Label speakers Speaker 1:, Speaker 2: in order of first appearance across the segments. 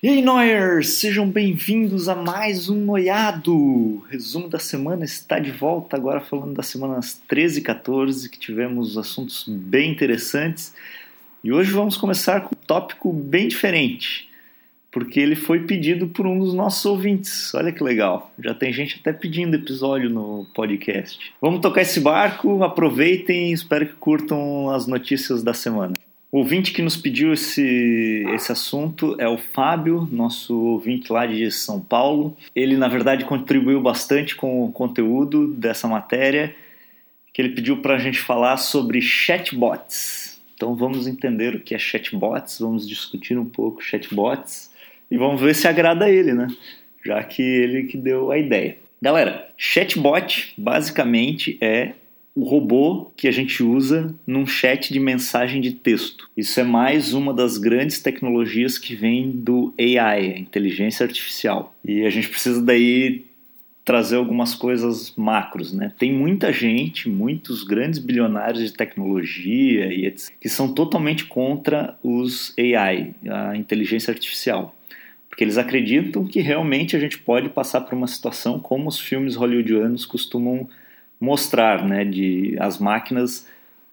Speaker 1: E aí, Noyers! Sejam bem-vindos a mais um Noiado! Resumo da semana está de volta, agora falando das semanas 13 e 14, que tivemos assuntos bem interessantes. E hoje vamos começar com um tópico bem diferente, porque ele foi pedido por um dos nossos ouvintes. Olha que legal, já tem gente até pedindo episódio no podcast. Vamos tocar esse barco, aproveitem e espero que curtam as notícias da semana. O ouvinte que nos pediu esse, esse assunto é o Fábio, nosso ouvinte lá de São Paulo. Ele, na verdade, contribuiu bastante com o conteúdo dessa matéria, que ele pediu para a gente falar sobre chatbots. Então vamos entender o que é chatbots, vamos discutir um pouco chatbots e vamos ver se agrada a ele, né? Já que ele que deu a ideia. Galera, chatbot basicamente é o robô que a gente usa num chat de mensagem de texto. Isso é mais uma das grandes tecnologias que vem do AI, a inteligência artificial. E a gente precisa daí trazer algumas coisas macros, né? Tem muita gente, muitos grandes bilionários de tecnologia e etc, que são totalmente contra os AI, a inteligência artificial. Porque eles acreditam que realmente a gente pode passar por uma situação como os filmes hollywoodianos costumam mostrar, né, de as máquinas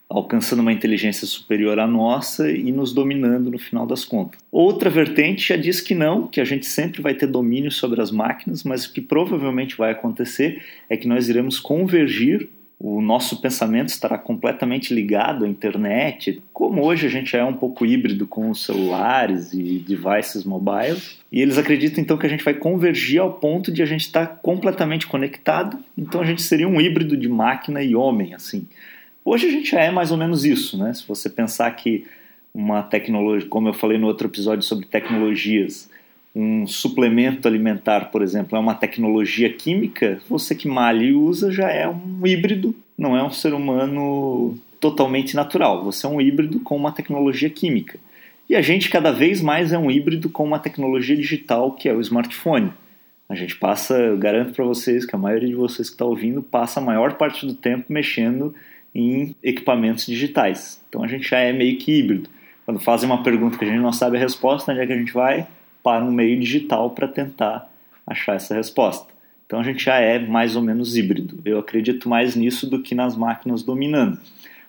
Speaker 1: alcançando uma inteligência superior à nossa e nos dominando no final das contas. Outra vertente já diz que não, que a gente sempre vai ter domínio sobre as máquinas, mas o que provavelmente vai acontecer é que nós iremos convergir o nosso pensamento estará completamente ligado à internet. Como hoje a gente é um pouco híbrido com os celulares e devices mobiles, e eles acreditam então que a gente vai convergir ao ponto de a gente estar completamente conectado, então a gente seria um híbrido de máquina e homem, assim. Hoje a gente já é mais ou menos isso, né? Se você pensar que uma tecnologia, como eu falei no outro episódio sobre tecnologias, um suplemento alimentar, por exemplo, é uma tecnologia química, você que malha e usa já é um híbrido, não é um ser humano totalmente natural. Você é um híbrido com uma tecnologia química. E a gente cada vez mais é um híbrido com uma tecnologia digital que é o smartphone. A gente passa, eu garanto para vocês que a maioria de vocês que está ouvindo passa a maior parte do tempo mexendo em equipamentos digitais. Então a gente já é meio que híbrido. Quando fazem uma pergunta que a gente não sabe a resposta, onde é que a gente vai? Para um meio digital para tentar achar essa resposta. Então a gente já é mais ou menos híbrido. Eu acredito mais nisso do que nas máquinas dominando.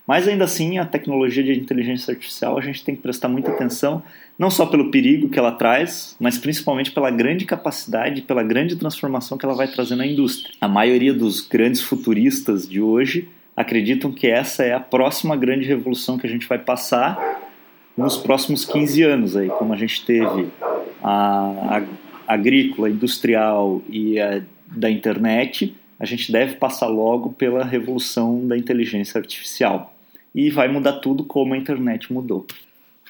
Speaker 1: Mas ainda assim, a tecnologia de inteligência artificial a gente tem que prestar muita atenção, não só pelo perigo que ela traz, mas principalmente pela grande capacidade, pela grande transformação que ela vai trazer na indústria. A maioria dos grandes futuristas de hoje acreditam que essa é a próxima grande revolução que a gente vai passar nos próximos 15 anos aí, como a gente teve a, a agrícola, industrial e a da internet, a gente deve passar logo pela revolução da inteligência artificial. E vai mudar tudo como a internet mudou.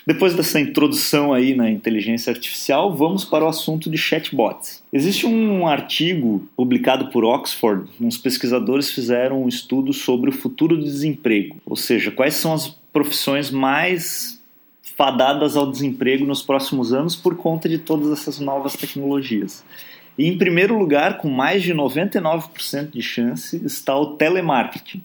Speaker 1: Depois dessa introdução aí na inteligência artificial, vamos para o assunto de chatbots. Existe um artigo publicado por Oxford, uns pesquisadores fizeram um estudo sobre o futuro do desemprego, ou seja, quais são as profissões mais fadadas ao desemprego nos próximos anos por conta de todas essas novas tecnologias. E em primeiro lugar, com mais de 99% de chance, está o telemarketing.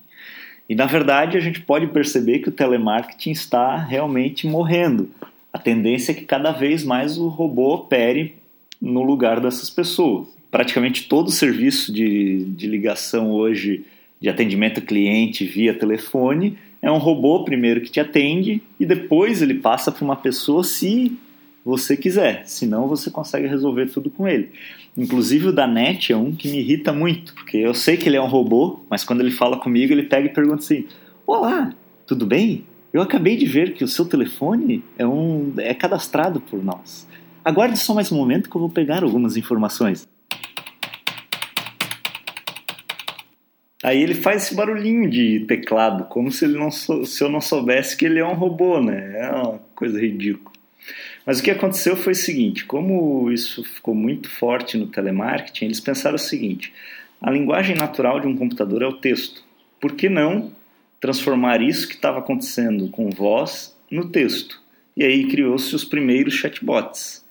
Speaker 1: E na verdade, a gente pode perceber que o telemarketing está realmente morrendo. A tendência é que cada vez mais o robô opere no lugar dessas pessoas. Praticamente todo serviço de, de ligação hoje de atendimento cliente via telefone é um robô primeiro que te atende e depois ele passa para uma pessoa se você quiser, senão você consegue resolver tudo com ele. Inclusive o da NET é um que me irrita muito, porque eu sei que ele é um robô, mas quando ele fala comigo, ele pega e pergunta assim: Olá, tudo bem? Eu acabei de ver que o seu telefone é, um, é cadastrado por nós. Aguarde só mais um momento que eu vou pegar algumas informações. Aí ele faz esse barulhinho de teclado, como se, ele não se eu não soubesse que ele é um robô, né? É uma coisa ridícula. Mas o que aconteceu foi o seguinte: como isso ficou muito forte no telemarketing, eles pensaram o seguinte: a linguagem natural de um computador é o texto. Por que não transformar isso que estava acontecendo com voz no texto? E aí criou-se os primeiros chatbots.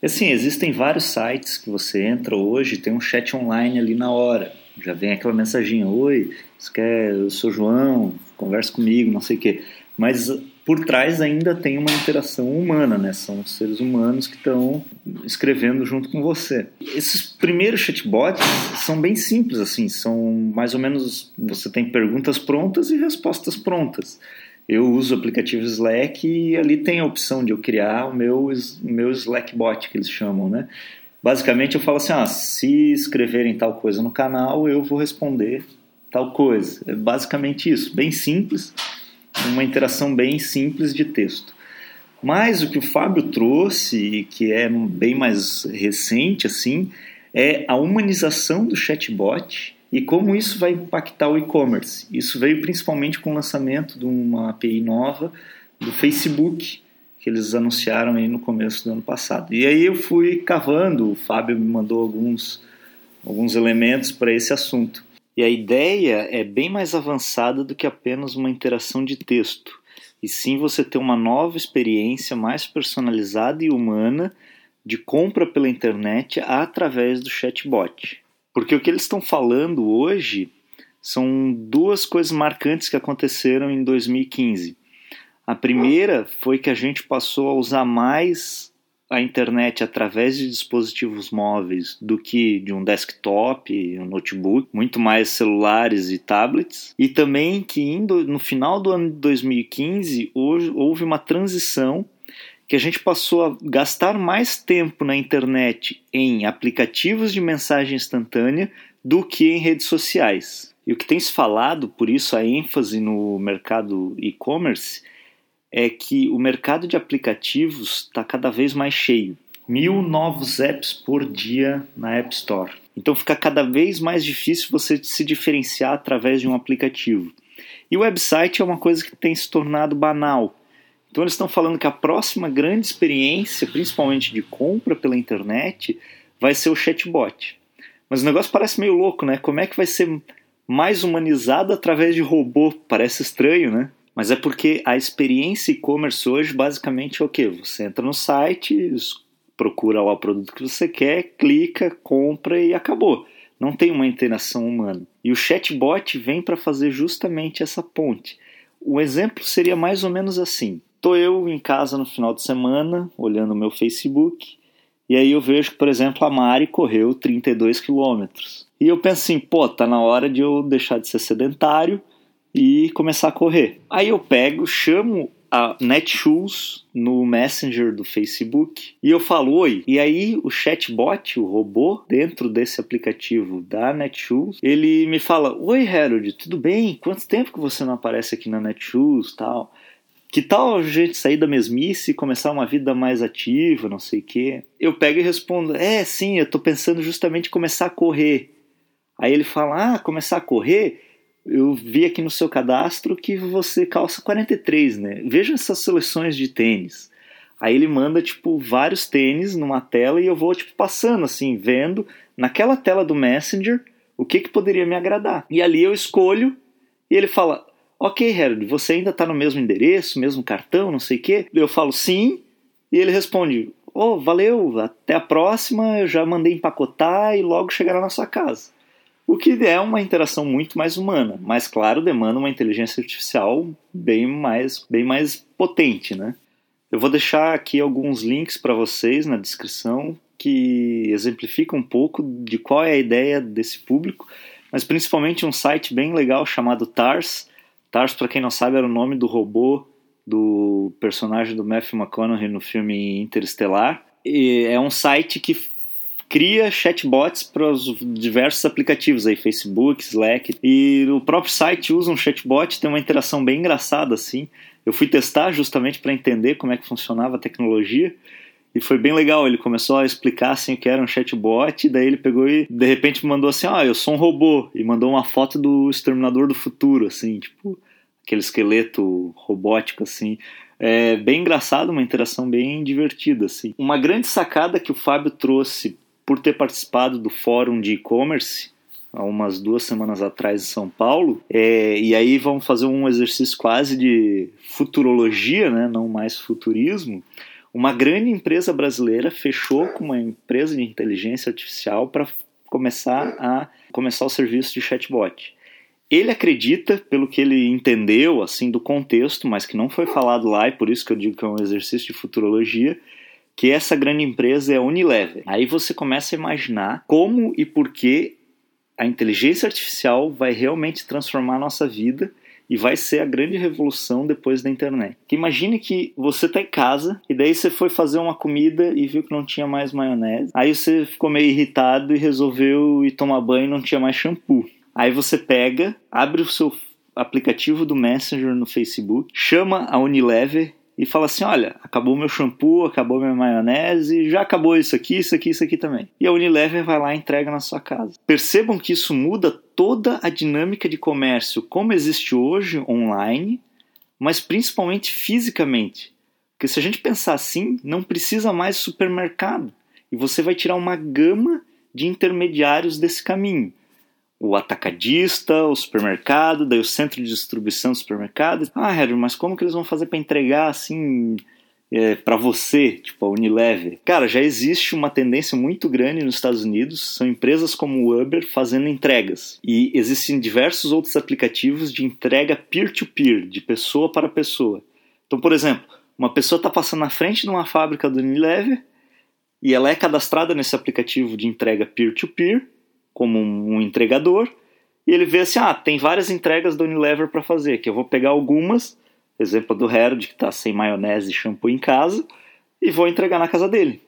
Speaker 1: Assim, existem vários sites que você entra hoje, tem um chat online ali na hora já vem aquela mensaginha, oi, você quer, eu sou João, conversa comigo, não sei o quê. Mas por trás ainda tem uma interação humana, né? São os seres humanos que estão escrevendo junto com você. Esses primeiros chatbots são bem simples, assim, são mais ou menos você tem perguntas prontas e respostas prontas. Eu uso o aplicativo Slack e ali tem a opção de eu criar o meu, meu Slackbot, que eles chamam, né? Basicamente eu falo assim, ah, se escreverem tal coisa no canal, eu vou responder tal coisa. É basicamente isso, bem simples uma interação bem simples de texto. Mas o que o Fábio trouxe, que é bem mais recente, assim, é a humanização do chatbot e como isso vai impactar o e-commerce. Isso veio principalmente com o lançamento de uma API nova do Facebook, que eles anunciaram aí no começo do ano passado. E aí eu fui cavando, o Fábio me mandou alguns, alguns elementos para esse assunto. E a ideia é bem mais avançada do que apenas uma interação de texto, e sim você ter uma nova experiência mais personalizada e humana de compra pela internet através do chatbot. Porque o que eles estão falando hoje são duas coisas marcantes que aconteceram em 2015. A primeira foi que a gente passou a usar mais a internet através de dispositivos móveis do que de um desktop, um notebook, muito mais celulares e tablets, e também que no final do ano de 2015 houve uma transição que a gente passou a gastar mais tempo na internet em aplicativos de mensagem instantânea do que em redes sociais. E o que tem se falado, por isso a ênfase no mercado e-commerce, é que o mercado de aplicativos está cada vez mais cheio. Mil novos apps por dia na App Store. Então fica cada vez mais difícil você se diferenciar através de um aplicativo. E o website é uma coisa que tem se tornado banal. Então eles estão falando que a próxima grande experiência, principalmente de compra pela internet, vai ser o chatbot. Mas o negócio parece meio louco, né? Como é que vai ser mais humanizado através de robô? Parece estranho, né? Mas é porque a experiência e-commerce hoje basicamente é o que? Você entra no site, procura lá o produto que você quer, clica, compra e acabou. Não tem uma interação humana. E o chatbot vem para fazer justamente essa ponte. O exemplo seria mais ou menos assim: estou eu em casa no final de semana, olhando o meu Facebook, e aí eu vejo que, por exemplo, a Mari correu 32 quilômetros. E eu penso assim, pô, tá na hora de eu deixar de ser sedentário e começar a correr. Aí eu pego, chamo a Netshoes no Messenger do Facebook e eu falo oi. E aí o chatbot, o robô dentro desse aplicativo da Netshoes, ele me fala: "Oi, Harold, tudo bem? Quanto tempo que você não aparece aqui na Netshoes, tal?" Que tal a gente sair da mesmice e começar uma vida mais ativa, não sei o quê? Eu pego e respondo: É, sim, eu tô pensando justamente em começar a correr. Aí ele fala: Ah, começar a correr? Eu vi aqui no seu cadastro que você calça 43, né? Veja essas seleções de tênis. Aí ele manda, tipo, vários tênis numa tela e eu vou, tipo, passando, assim, vendo naquela tela do Messenger o que, que poderia me agradar. E ali eu escolho e ele fala: Ok, Harold, você ainda está no mesmo endereço, mesmo cartão, não sei o quê? Eu falo sim, e ele responde: Oh, valeu, até a próxima, eu já mandei empacotar e logo chegará na sua casa. O que é uma interação muito mais humana, mas claro, demanda uma inteligência artificial bem mais, bem mais potente, né? Eu vou deixar aqui alguns links para vocês na descrição que exemplificam um pouco de qual é a ideia desse público, mas principalmente um site bem legal chamado TARS. TARS, para quem não sabe, era o nome do robô do personagem do Matthew McConaughey no filme Interestelar. E é um site que cria chatbots para os diversos aplicativos aí, Facebook, Slack. E o próprio site usa um chatbot, tem uma interação bem engraçada assim. Eu fui testar justamente para entender como é que funcionava a tecnologia. E foi bem legal, ele começou a explicar assim o que era um chatbot, daí ele pegou e de repente mandou assim: "Ah, eu sou um robô" e mandou uma foto do exterminador do futuro assim, tipo, aquele esqueleto robótico assim. É bem engraçado, uma interação bem divertida assim. Uma grande sacada que o Fábio trouxe por ter participado do fórum de e-commerce há umas duas semanas atrás em São Paulo. É, e aí vamos fazer um exercício quase de futurologia, né, não mais futurismo. Uma grande empresa brasileira fechou com uma empresa de inteligência artificial para começar a começar o serviço de chatbot. Ele acredita, pelo que ele entendeu, assim, do contexto, mas que não foi falado lá, e por isso que eu digo que é um exercício de futurologia, que essa grande empresa é a Unilever. Aí você começa a imaginar como e por que a inteligência artificial vai realmente transformar a nossa vida e vai ser a grande revolução depois da internet. Que imagine que você está em casa e daí você foi fazer uma comida e viu que não tinha mais maionese. Aí você ficou meio irritado e resolveu ir tomar banho e não tinha mais shampoo. Aí você pega, abre o seu aplicativo do Messenger no Facebook, chama a Unilever e fala assim: olha, acabou meu shampoo, acabou minha maionese, já acabou isso aqui, isso aqui, isso aqui também. E a Unilever vai lá e entrega na sua casa. Percebam que isso muda toda a dinâmica de comércio como existe hoje online, mas principalmente fisicamente. Porque se a gente pensar assim, não precisa mais supermercado. E você vai tirar uma gama de intermediários desse caminho o atacadista, o supermercado, daí o centro de distribuição do supermercado. Ah, Harry, mas como que eles vão fazer para entregar assim é, para você, tipo a Unilever? Cara, já existe uma tendência muito grande nos Estados Unidos, são empresas como o Uber fazendo entregas. E existem diversos outros aplicativos de entrega peer-to-peer, -peer, de pessoa para pessoa. Então, por exemplo, uma pessoa está passando na frente de uma fábrica do Unilever e ela é cadastrada nesse aplicativo de entrega peer-to-peer, -peer, como um entregador e ele vê assim, ah, tem várias entregas da Unilever para fazer, que eu vou pegar algumas, exemplo do Harold que está sem maionese e shampoo em casa, e vou entregar na casa dele.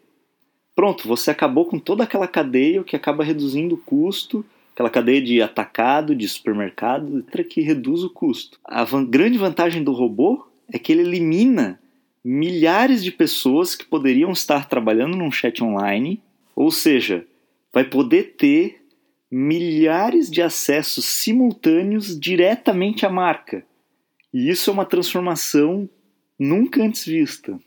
Speaker 1: Pronto, você acabou com toda aquela cadeia, que acaba reduzindo o custo, aquela cadeia de atacado, de supermercado, que reduz o custo. A van grande vantagem do robô é que ele elimina milhares de pessoas que poderiam estar trabalhando num chat online, ou seja, vai poder ter milhares de acessos simultâneos diretamente à marca. E isso é uma transformação nunca antes vista.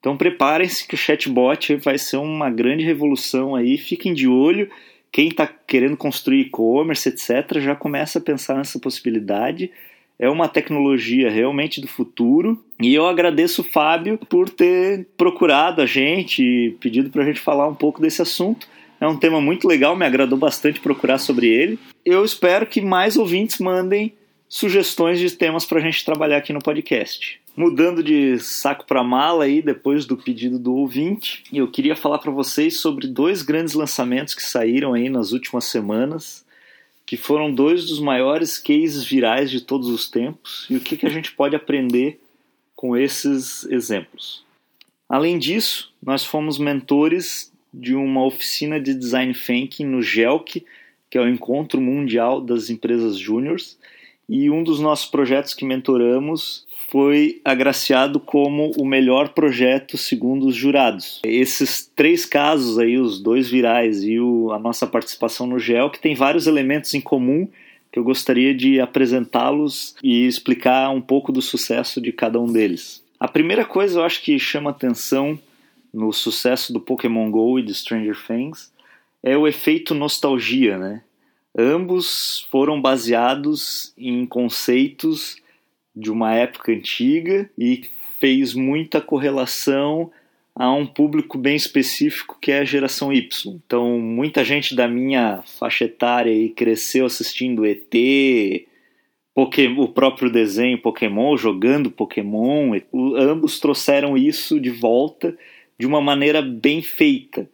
Speaker 1: Então preparem-se que o chatbot vai ser uma grande revolução aí, fiquem de olho. Quem está querendo construir e-commerce, etc., já começa a pensar nessa possibilidade. É uma tecnologia realmente do futuro. E eu agradeço o Fábio por ter procurado a gente e pedido para a gente falar um pouco desse assunto. É um tema muito legal, me agradou bastante procurar sobre ele. Eu espero que mais ouvintes mandem sugestões de temas para a gente trabalhar aqui no podcast. Mudando de saco para mala aí, depois do pedido do ouvinte, eu queria falar para vocês sobre dois grandes lançamentos que saíram aí nas últimas semanas, que foram dois dos maiores cases virais de todos os tempos e o que, que a gente pode aprender com esses exemplos. Além disso, nós fomos mentores de uma oficina de design thinking no GELC, que é o Encontro Mundial das Empresas Júniores, e um dos nossos projetos que mentoramos foi agraciado como o melhor projeto segundo os jurados. Esses três casos aí, os dois virais e o, a nossa participação no GEL, que tem vários elementos em comum que eu gostaria de apresentá-los e explicar um pouco do sucesso de cada um deles. A primeira coisa eu acho que chama atenção no sucesso do Pokémon Go e de Stranger Things é o efeito nostalgia, né? Ambos foram baseados em conceitos de uma época antiga e fez muita correlação a um público bem específico que é a geração Y. Então, muita gente da minha faixa etária aí cresceu assistindo ET, Pokémon, o próprio desenho Pokémon, jogando Pokémon, ambos trouxeram isso de volta de uma maneira bem feita.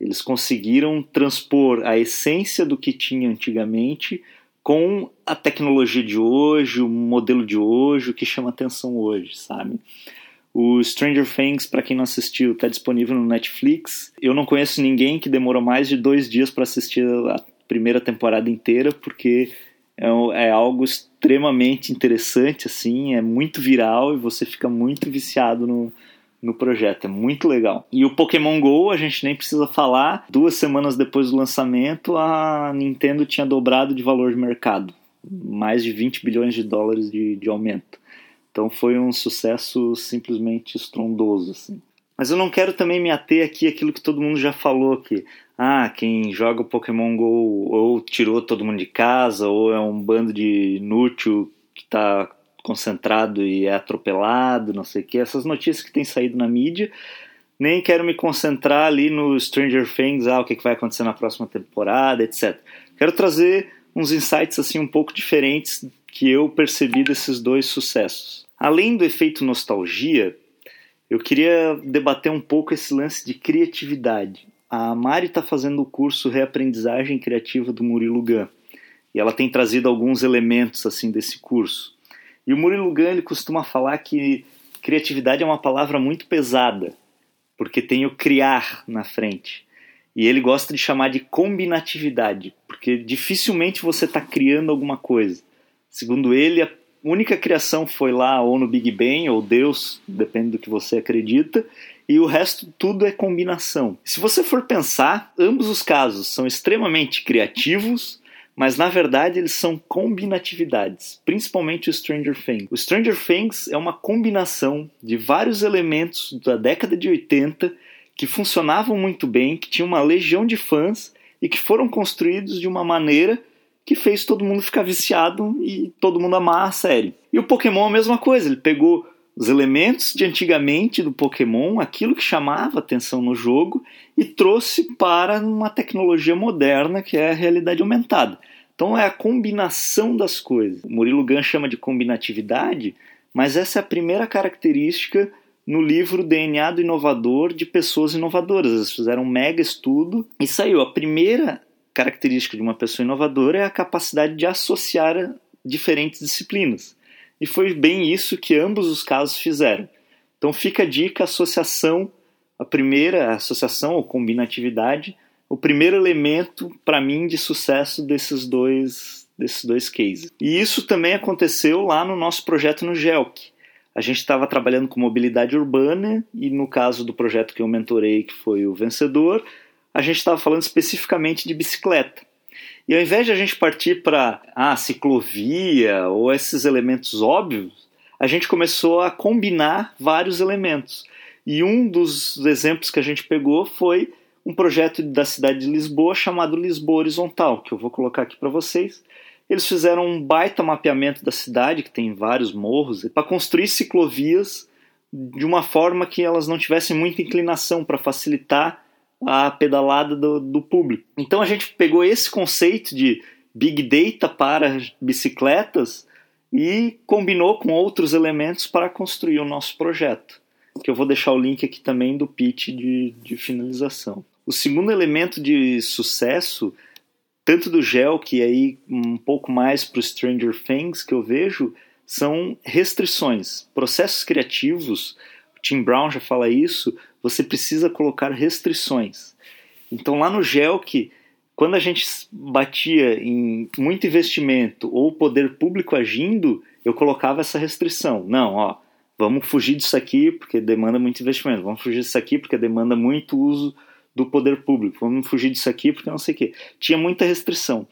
Speaker 1: Eles conseguiram transpor a essência do que tinha antigamente com a tecnologia de hoje, o modelo de hoje, o que chama atenção hoje, sabe? O Stranger Things, para quem não assistiu, está disponível no Netflix. Eu não conheço ninguém que demorou mais de dois dias para assistir a primeira temporada inteira, porque é, é, algo extremamente interessante, assim, é muito viral e você fica muito viciado no, no projeto, é muito legal. E o Pokémon Go, a gente nem precisa falar, duas semanas depois do lançamento, a Nintendo tinha dobrado de valor de mercado, mais de 20 bilhões de dólares de, de aumento. Então foi um sucesso simplesmente estrondoso. Assim. Mas eu não quero também me ater aqui àquilo que todo mundo já falou que ah, quem joga o Pokémon Go ou tirou todo mundo de casa, ou é um bando de inútil que está concentrado e é atropelado, não sei o que, essas notícias que têm saído na mídia. Nem quero me concentrar ali no Stranger Things, ah, o que vai acontecer na próxima temporada, etc. Quero trazer uns insights assim um pouco diferentes que eu percebi desses dois sucessos. Além do efeito nostalgia, eu queria debater um pouco esse lance de criatividade. A Mari está fazendo o curso Reaprendizagem Criativa do Murilo Gun e ela tem trazido alguns elementos assim desse curso. E o Murilo Gun ele costuma falar que criatividade é uma palavra muito pesada, porque tem o criar na frente. E ele gosta de chamar de combinatividade, porque dificilmente você está criando alguma coisa. Segundo ele, a única criação foi lá ou no Big Bang ou Deus, depende do que você acredita, e o resto tudo é combinação. Se você for pensar, ambos os casos são extremamente criativos, mas na verdade eles são combinatividades, principalmente o Stranger Things. O Stranger Things é uma combinação de vários elementos da década de 80 que funcionavam muito bem, que tinham uma legião de fãs e que foram construídos de uma maneira que fez todo mundo ficar viciado e todo mundo amar a série. E o Pokémon a mesma coisa, ele pegou os elementos de antigamente do Pokémon, aquilo que chamava atenção no jogo, e trouxe para uma tecnologia moderna que é a realidade aumentada. Então é a combinação das coisas. O Murilo Gun chama de combinatividade, mas essa é a primeira característica no livro DNA do Inovador de pessoas inovadoras. Eles fizeram um mega estudo e saiu. A primeira característica de uma pessoa inovadora é a capacidade de associar diferentes disciplinas. E foi bem isso que ambos os casos fizeram. Então fica a dica, associação, a primeira associação ou combinatividade, o primeiro elemento para mim de sucesso desses dois desses dois cases. E isso também aconteceu lá no nosso projeto no GELC a gente estava trabalhando com mobilidade urbana e no caso do projeto que eu mentorei, que foi o vencedor, a gente estava falando especificamente de bicicleta. E ao invés de a gente partir para a ah, ciclovia ou esses elementos óbvios, a gente começou a combinar vários elementos. E um dos exemplos que a gente pegou foi um projeto da cidade de Lisboa chamado Lisboa Horizontal, que eu vou colocar aqui para vocês, eles fizeram um baita mapeamento da cidade, que tem vários morros, para construir ciclovias de uma forma que elas não tivessem muita inclinação para facilitar a pedalada do, do, público. Então a gente pegou esse conceito de big data para bicicletas e combinou com outros elementos para construir o nosso projeto, que eu vou deixar o link aqui também do pitch de, de finalização. O segundo elemento de sucesso tanto do gel que aí um pouco mais para o Stranger Things que eu vejo são restrições. Processos criativos, o Tim Brown já fala isso, você precisa colocar restrições. Então lá no gel que quando a gente batia em muito investimento ou poder público agindo, eu colocava essa restrição. Não, ó, vamos fugir disso aqui porque demanda muito investimento, vamos fugir disso aqui porque demanda muito uso do poder público. Vamos fugir disso aqui porque não sei o quê. Tinha muita restrição.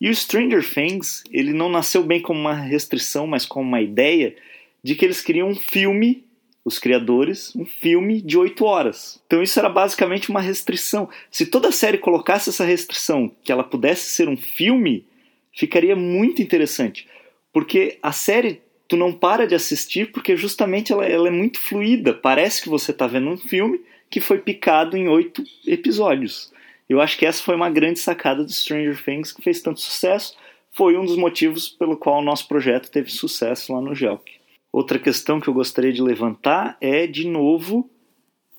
Speaker 1: E o Stranger Things, ele não nasceu bem como uma restrição, mas como uma ideia de que eles queriam um filme, os criadores, um filme de oito horas. Então isso era basicamente uma restrição. Se toda a série colocasse essa restrição, que ela pudesse ser um filme, ficaria muito interessante. Porque a série tu não para de assistir porque justamente ela, ela é muito fluida. Parece que você está vendo um filme, que foi picado em oito episódios. Eu acho que essa foi uma grande sacada do Stranger Things que fez tanto sucesso. Foi um dos motivos pelo qual o nosso projeto teve sucesso lá no Gelk. Outra questão que eu gostaria de levantar é, de novo,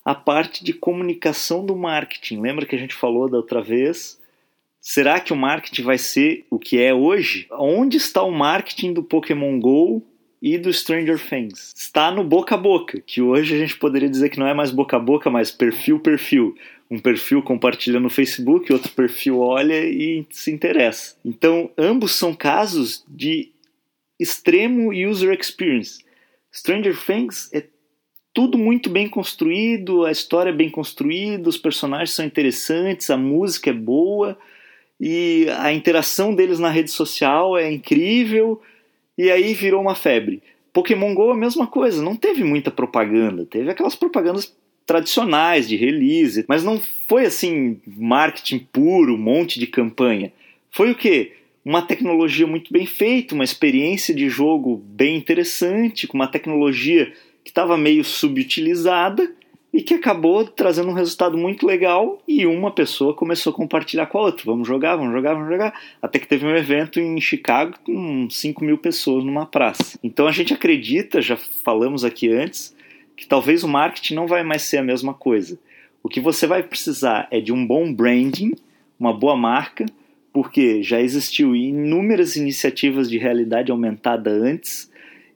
Speaker 1: a parte de comunicação do marketing. Lembra que a gente falou da outra vez? Será que o marketing vai ser o que é hoje? Onde está o marketing do Pokémon Go e do Stranger Things. Está no boca a boca, que hoje a gente poderia dizer que não é mais boca a boca, mas perfil perfil. Um perfil compartilha no Facebook, outro perfil olha e se interessa. Então, ambos são casos de extremo user experience. Stranger Things é tudo muito bem construído, a história é bem construída, os personagens são interessantes, a música é boa e a interação deles na rede social é incrível e aí virou uma febre. Pokémon Go é a mesma coisa, não teve muita propaganda, teve aquelas propagandas tradicionais de release, mas não foi assim marketing puro, um monte de campanha. Foi o que? Uma tecnologia muito bem feita, uma experiência de jogo bem interessante, com uma tecnologia que estava meio subutilizada e que acabou trazendo um resultado muito legal e uma pessoa começou a compartilhar com a outra. Vamos jogar, vamos jogar, vamos jogar. Até que teve um evento em Chicago com 5 mil pessoas numa praça. Então a gente acredita, já falamos aqui antes, que talvez o marketing não vai mais ser a mesma coisa. O que você vai precisar é de um bom branding, uma boa marca, porque já existiu inúmeras iniciativas de realidade aumentada antes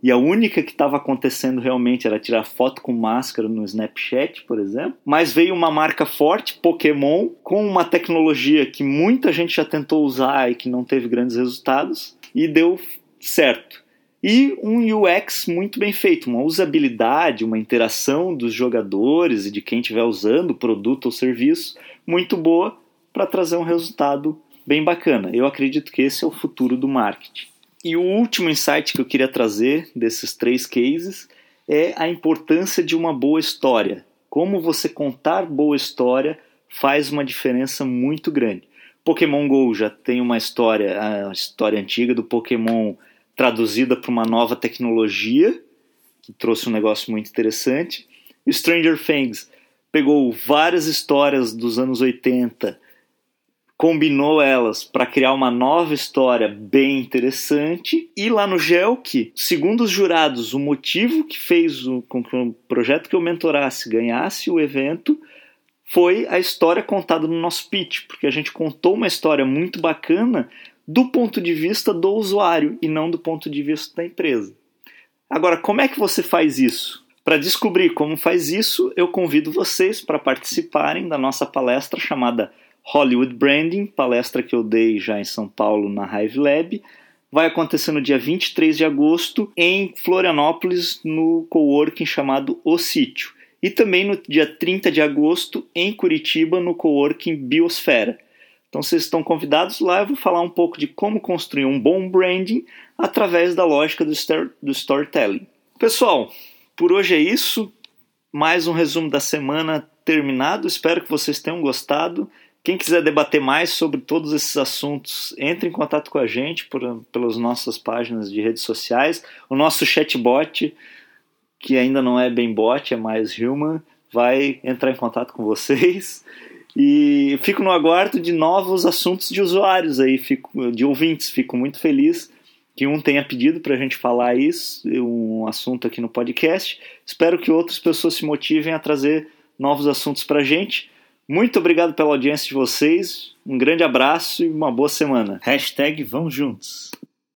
Speaker 1: e a única que estava acontecendo realmente era tirar foto com máscara no Snapchat, por exemplo. Mas veio uma marca forte, Pokémon, com uma tecnologia que muita gente já tentou usar e que não teve grandes resultados, e deu certo. E um UX muito bem feito, uma usabilidade, uma interação dos jogadores e de quem estiver usando o produto ou serviço muito boa para trazer um resultado bem bacana. Eu acredito que esse é o futuro do marketing. E o último insight que eu queria trazer desses três cases é a importância de uma boa história. Como você contar boa história faz uma diferença muito grande. Pokémon Go já tem uma história, a história antiga do Pokémon traduzida para uma nova tecnologia, que trouxe um negócio muito interessante. Stranger Things pegou várias histórias dos anos 80 combinou elas para criar uma nova história bem interessante. E lá no GELC, segundo os jurados, o motivo que fez o, com que o projeto que eu mentorasse ganhasse o evento foi a história contada no nosso pitch, porque a gente contou uma história muito bacana do ponto de vista do usuário e não do ponto de vista da empresa. Agora, como é que você faz isso? Para descobrir como faz isso, eu convido vocês para participarem da nossa palestra chamada Hollywood Branding, palestra que eu dei já em São Paulo na Hive Lab. Vai acontecer no dia 23 de agosto em Florianópolis, no coworking chamado O Sítio. E também no dia 30 de agosto em Curitiba, no coworking Biosfera. Então vocês estão convidados lá, eu vou falar um pouco de como construir um bom branding através da lógica do, do storytelling. Pessoal, por hoje é isso. Mais um resumo da semana terminado. Espero que vocês tenham gostado. Quem quiser debater mais sobre todos esses assuntos, entre em contato com a gente por, pelas nossas páginas de redes sociais. O nosso chatbot, que ainda não é bem bot, é mais human, vai entrar em contato com vocês. E fico no aguardo de novos assuntos de usuários aí, fico, de ouvintes. Fico muito feliz que um tenha pedido para a gente falar isso, um assunto aqui no podcast. Espero que outras pessoas se motivem a trazer novos assuntos para a gente. Muito obrigado pela audiência de vocês, um grande abraço e uma boa semana. Hashtag Vamos Juntos.